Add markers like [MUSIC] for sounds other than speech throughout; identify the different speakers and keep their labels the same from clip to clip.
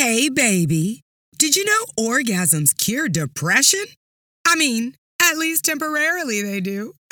Speaker 1: Hey, baby. Did you know orgasms cure depression? I mean, at least temporarily they do. [LAUGHS]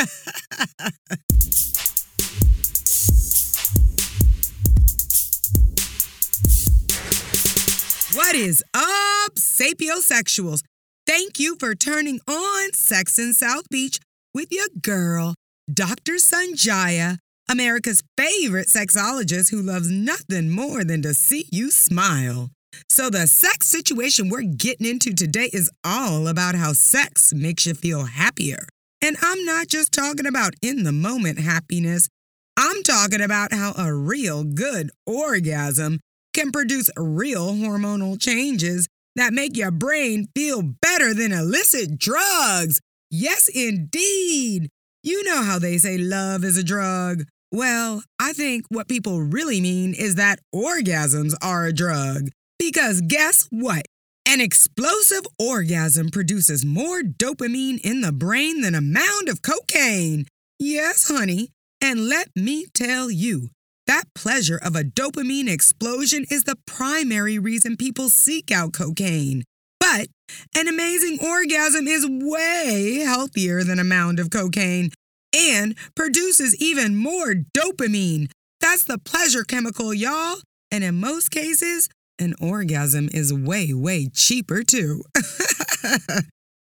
Speaker 1: what is up, sapiosexuals? Thank you for turning on Sex in South Beach with your girl, Dr. Sanjaya, America's favorite sexologist who loves nothing more than to see you smile. So, the sex situation we're getting into today is all about how sex makes you feel happier. And I'm not just talking about in the moment happiness, I'm talking about how a real good orgasm can produce real hormonal changes that make your brain feel better than illicit drugs. Yes, indeed. You know how they say love is a drug. Well, I think what people really mean is that orgasms are a drug. Because guess what? An explosive orgasm produces more dopamine in the brain than a mound of cocaine. Yes, honey. And let me tell you, that pleasure of a dopamine explosion is the primary reason people seek out cocaine. But an amazing orgasm is way healthier than a mound of cocaine and produces even more dopamine. That's the pleasure chemical, y'all. And in most cases, an orgasm is way, way cheaper too. [LAUGHS]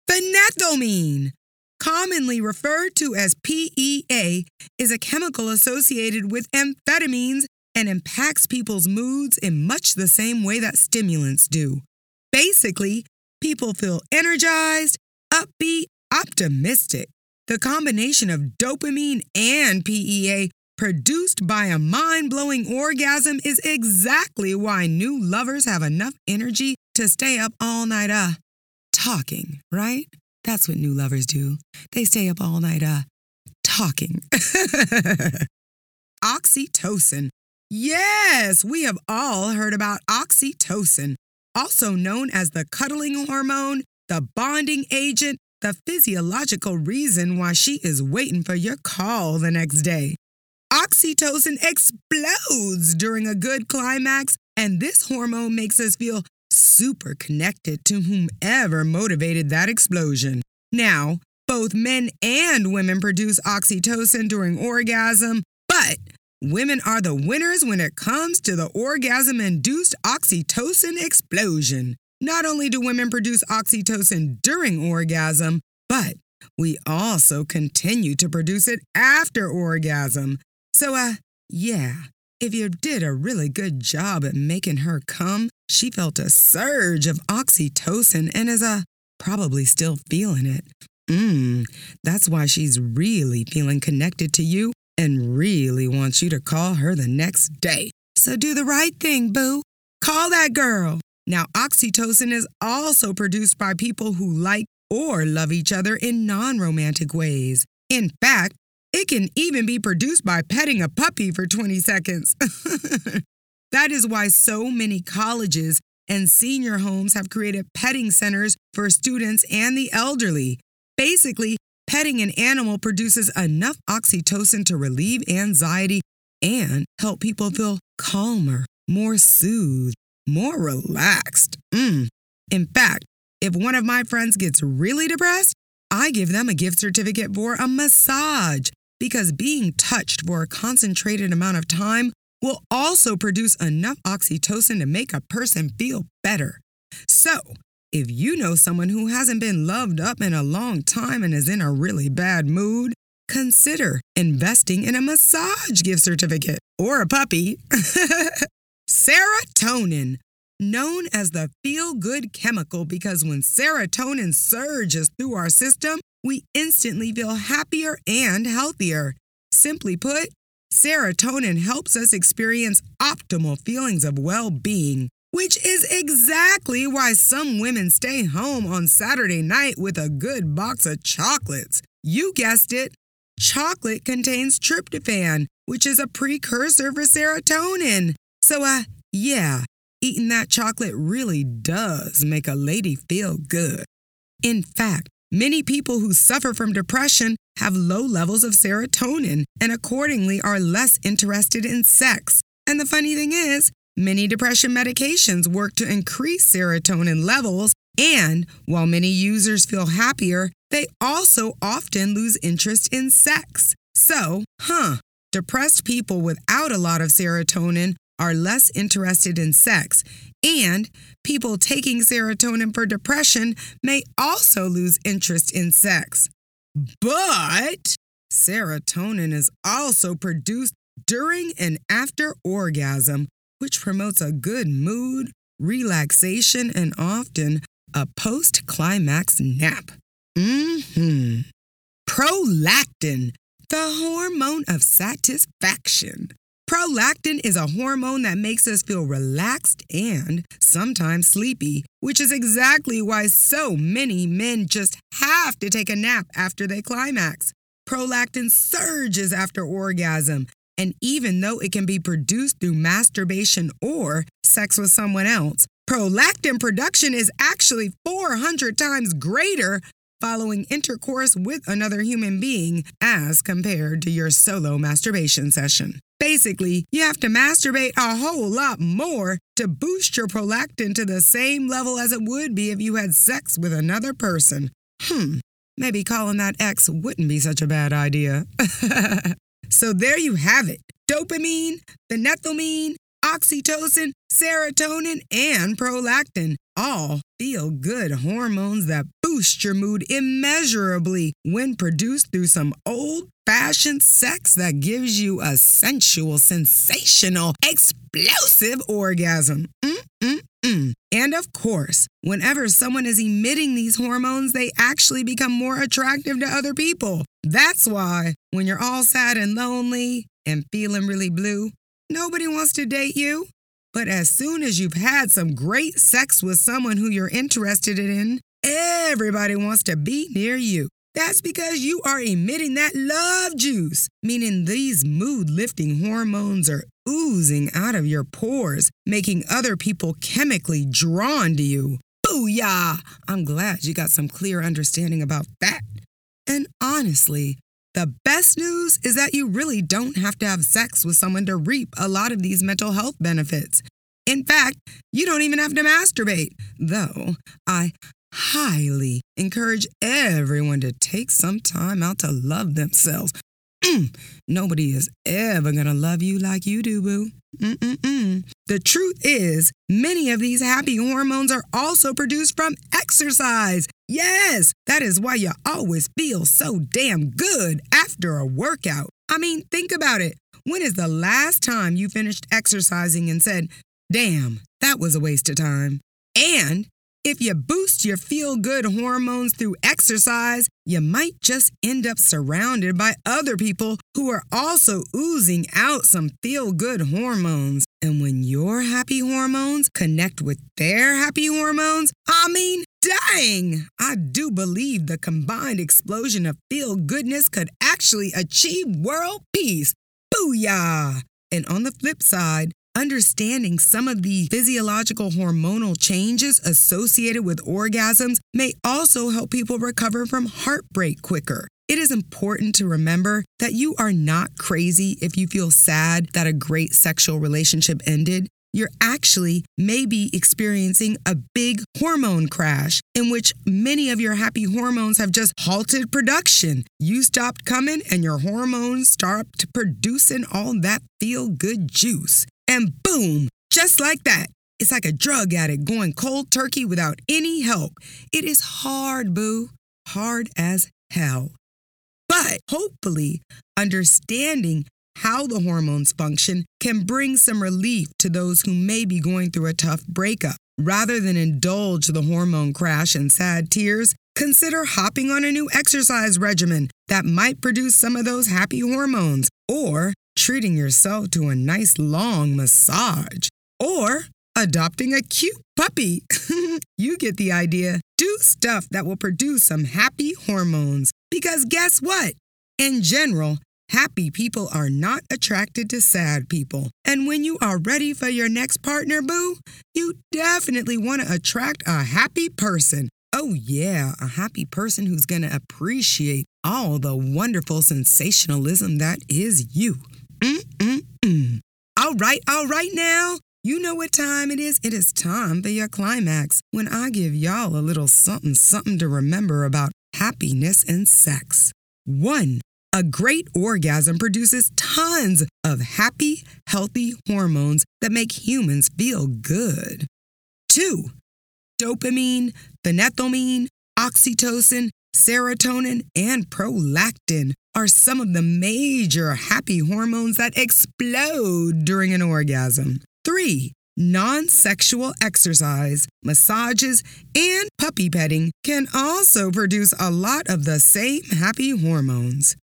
Speaker 1: Phenethylamine, commonly referred to as PEA, is a chemical associated with amphetamines and impacts people's moods in much the same way that stimulants do. Basically, people feel energized, upbeat, optimistic. The combination of dopamine and PEA produced by a mind blowing orgasm is exactly why new lovers have enough energy to stay up all night, uh, talking, right? That's what new lovers do. They stay up all night, uh, talking. [LAUGHS] oxytocin. Yes, we have all heard about oxytocin, also known as the cuddling hormone, the bonding agent, the physiological reason why she is waiting for your call the next day. Oxytocin explodes during a good climax, and this hormone makes us feel super connected to whomever motivated that explosion. Now, both men and women produce oxytocin during orgasm, but women are the winners when it comes to the orgasm induced oxytocin explosion. Not only do women produce oxytocin during orgasm, but we also continue to produce it after orgasm. So, uh, yeah, if you did a really good job at making her come, she felt a surge of oxytocin and is, uh, probably still feeling it. Mmm, that's why she's really feeling connected to you and really wants you to call her the next day. So do the right thing, boo. Call that girl. Now, oxytocin is also produced by people who like or love each other in non romantic ways. In fact, it can even be produced by petting a puppy for 20 seconds. [LAUGHS] that is why so many colleges and senior homes have created petting centers for students and the elderly. Basically, petting an animal produces enough oxytocin to relieve anxiety and help people feel calmer, more soothed, more relaxed. Mm. In fact, if one of my friends gets really depressed, I give them a gift certificate for a massage because being touched for a concentrated amount of time will also produce enough oxytocin to make a person feel better. So, if you know someone who hasn't been loved up in a long time and is in a really bad mood, consider investing in a massage gift certificate or a puppy. [LAUGHS] Serotonin, known as the feel good chemical because when serotonin surges through our system, we instantly feel happier and healthier. Simply put, serotonin helps us experience optimal feelings of well being, which is exactly why some women stay home on Saturday night with a good box of chocolates. You guessed it. Chocolate contains tryptophan, which is a precursor for serotonin. So, uh, yeah, eating that chocolate really does make a lady feel good. In fact, Many people who suffer from depression have low levels of serotonin and accordingly are less interested in sex. And the funny thing is, many depression medications work to increase serotonin levels, and while many users feel happier, they also often lose interest in sex. So, huh, depressed people without a lot of serotonin are less interested in sex, and people taking serotonin for depression may also lose interest in sex. But serotonin is also produced during and after orgasm, which promotes a good mood, relaxation, and often a post climax nap. hmm. Prolactin, the hormone of satisfaction. Prolactin is a hormone that makes us feel relaxed and sometimes sleepy, which is exactly why so many men just have to take a nap after they climax. Prolactin surges after orgasm, and even though it can be produced through masturbation or sex with someone else, prolactin production is actually 400 times greater following intercourse with another human being as compared to your solo masturbation session. Basically, you have to masturbate a whole lot more to boost your prolactin to the same level as it would be if you had sex with another person. Hmm, maybe calling that ex wouldn't be such a bad idea. [LAUGHS] so there you have it dopamine, phenethylamine, oxytocin, serotonin, and prolactin. All feel good hormones that boost your mood immeasurably when produced through some old fashioned sex that gives you a sensual, sensational, explosive orgasm. Mm-mm-mm. And of course, whenever someone is emitting these hormones, they actually become more attractive to other people. That's why when you're all sad and lonely and feeling really blue, Nobody wants to date you. But as soon as you've had some great sex with someone who you're interested in, everybody wants to be near you. That's because you are emitting that love juice, meaning these mood lifting hormones are oozing out of your pores, making other people chemically drawn to you. Booyah! I'm glad you got some clear understanding about that. And honestly, the best news is that you really don't have to have sex with someone to reap a lot of these mental health benefits. In fact, you don't even have to masturbate, though I highly encourage everyone to take some time out to love themselves. Mm, nobody is ever gonna love you like you do, boo. Mm-mm-mm. The truth is, many of these happy hormones are also produced from exercise. Yes, that is why you always feel so damn good after a workout. I mean, think about it. When is the last time you finished exercising and said, damn, that was a waste of time? And if you boost your feel good hormones through exercise, you might just end up surrounded by other people who are also oozing out some feel good hormones. And when your happy hormones connect with their happy hormones, I mean, dang, I do believe the combined explosion of feel goodness could actually achieve world peace. Booyah! And on the flip side, Understanding some of the physiological hormonal changes associated with orgasms may also help people recover from heartbreak quicker. It is important to remember that you are not crazy if you feel sad that a great sexual relationship ended. You're actually maybe experiencing a big hormone crash in which many of your happy hormones have just halted production. You stopped coming and your hormones stopped producing all that feel good juice. And boom, just like that. It's like a drug addict going cold turkey without any help. It is hard, boo. Hard as hell. But hopefully, understanding how the hormones function can bring some relief to those who may be going through a tough breakup. Rather than indulge the hormone crash and sad tears, consider hopping on a new exercise regimen that might produce some of those happy hormones. Or treating yourself to a nice long massage, or adopting a cute puppy. [LAUGHS] you get the idea. Do stuff that will produce some happy hormones. Because guess what? In general, happy people are not attracted to sad people. And when you are ready for your next partner, boo, you definitely want to attract a happy person. Oh, yeah, a happy person who's going to appreciate all the wonderful sensationalism that is you. Mm-mm-mm. All right, all right now. You know what time it is? It is time for your climax when I give y'all a little something something to remember about happiness and sex. One, a great orgasm produces tons of happy, healthy hormones that make humans feel good. Two, dopamine, phenethylamine, oxytocin, serotonin, and prolactin are some of the major happy hormones that explode during an orgasm. Three, non sexual exercise, massages, and puppy petting can also produce a lot of the same happy hormones.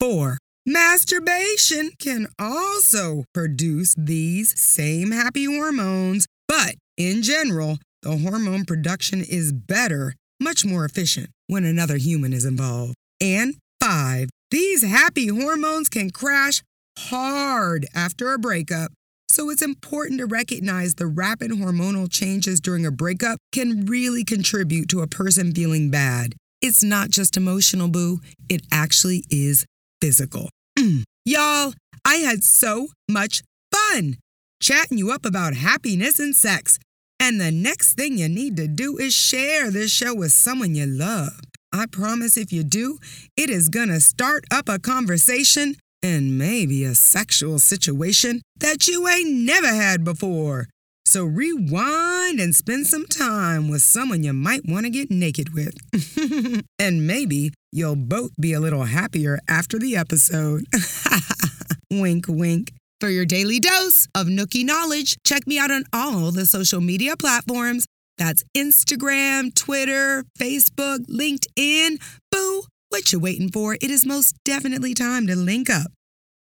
Speaker 1: Four, masturbation can also produce these same happy hormones, but in general, the hormone production is better, much more efficient, when another human is involved. And five, these happy hormones can crash hard after a breakup. So it's important to recognize the rapid hormonal changes during a breakup can really contribute to a person feeling bad. It's not just emotional, boo, it actually is physical. Mm. Y'all, I had so much fun chatting you up about happiness and sex. And the next thing you need to do is share this show with someone you love. I promise if you do, it is gonna start up a conversation and maybe a sexual situation that you ain't never had before. So rewind and spend some time with someone you might want to get naked with. [LAUGHS] and maybe you'll both be a little happier after the episode. [LAUGHS] wink, wink. For your daily dose of Nookie knowledge, check me out on all the social media platforms. That's Instagram, Twitter, Facebook, LinkedIn. Boo, what you waiting for? It is most definitely time to link up.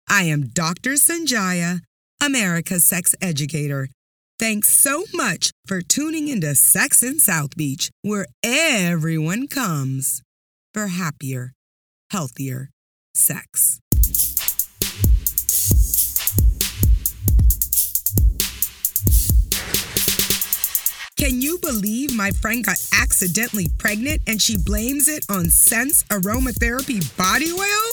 Speaker 1: I am Dr. Sanjaya, America's sex educator. Thanks so much for tuning into Sex in South Beach, where everyone comes for happier, healthier sex. Can you believe my friend got accidentally pregnant and she blames it on Sense Aromatherapy Body Oil?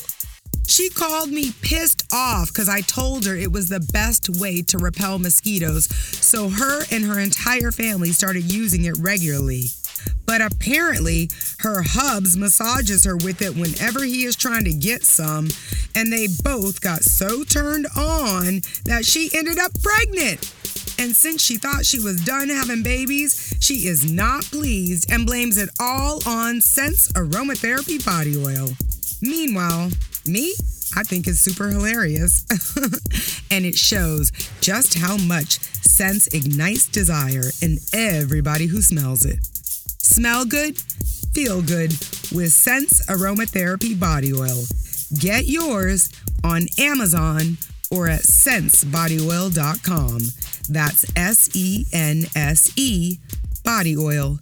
Speaker 1: She called me pissed off because I told her it was the best way to repel mosquitoes, so her and her entire family started using it regularly. But apparently, her hubs massages her with it whenever he is trying to get some, and they both got so turned on that she ended up pregnant. And since she thought she was done having babies, she is not pleased and blames it all on Sense Aromatherapy Body Oil. Meanwhile, me, I think it's super hilarious. [LAUGHS] and it shows just how much Sense ignites desire in everybody who smells it. Smell good, feel good with Sense Aromatherapy Body Oil. Get yours on Amazon or at sensebodyoil.com. That's S E N S E bodyoil.com.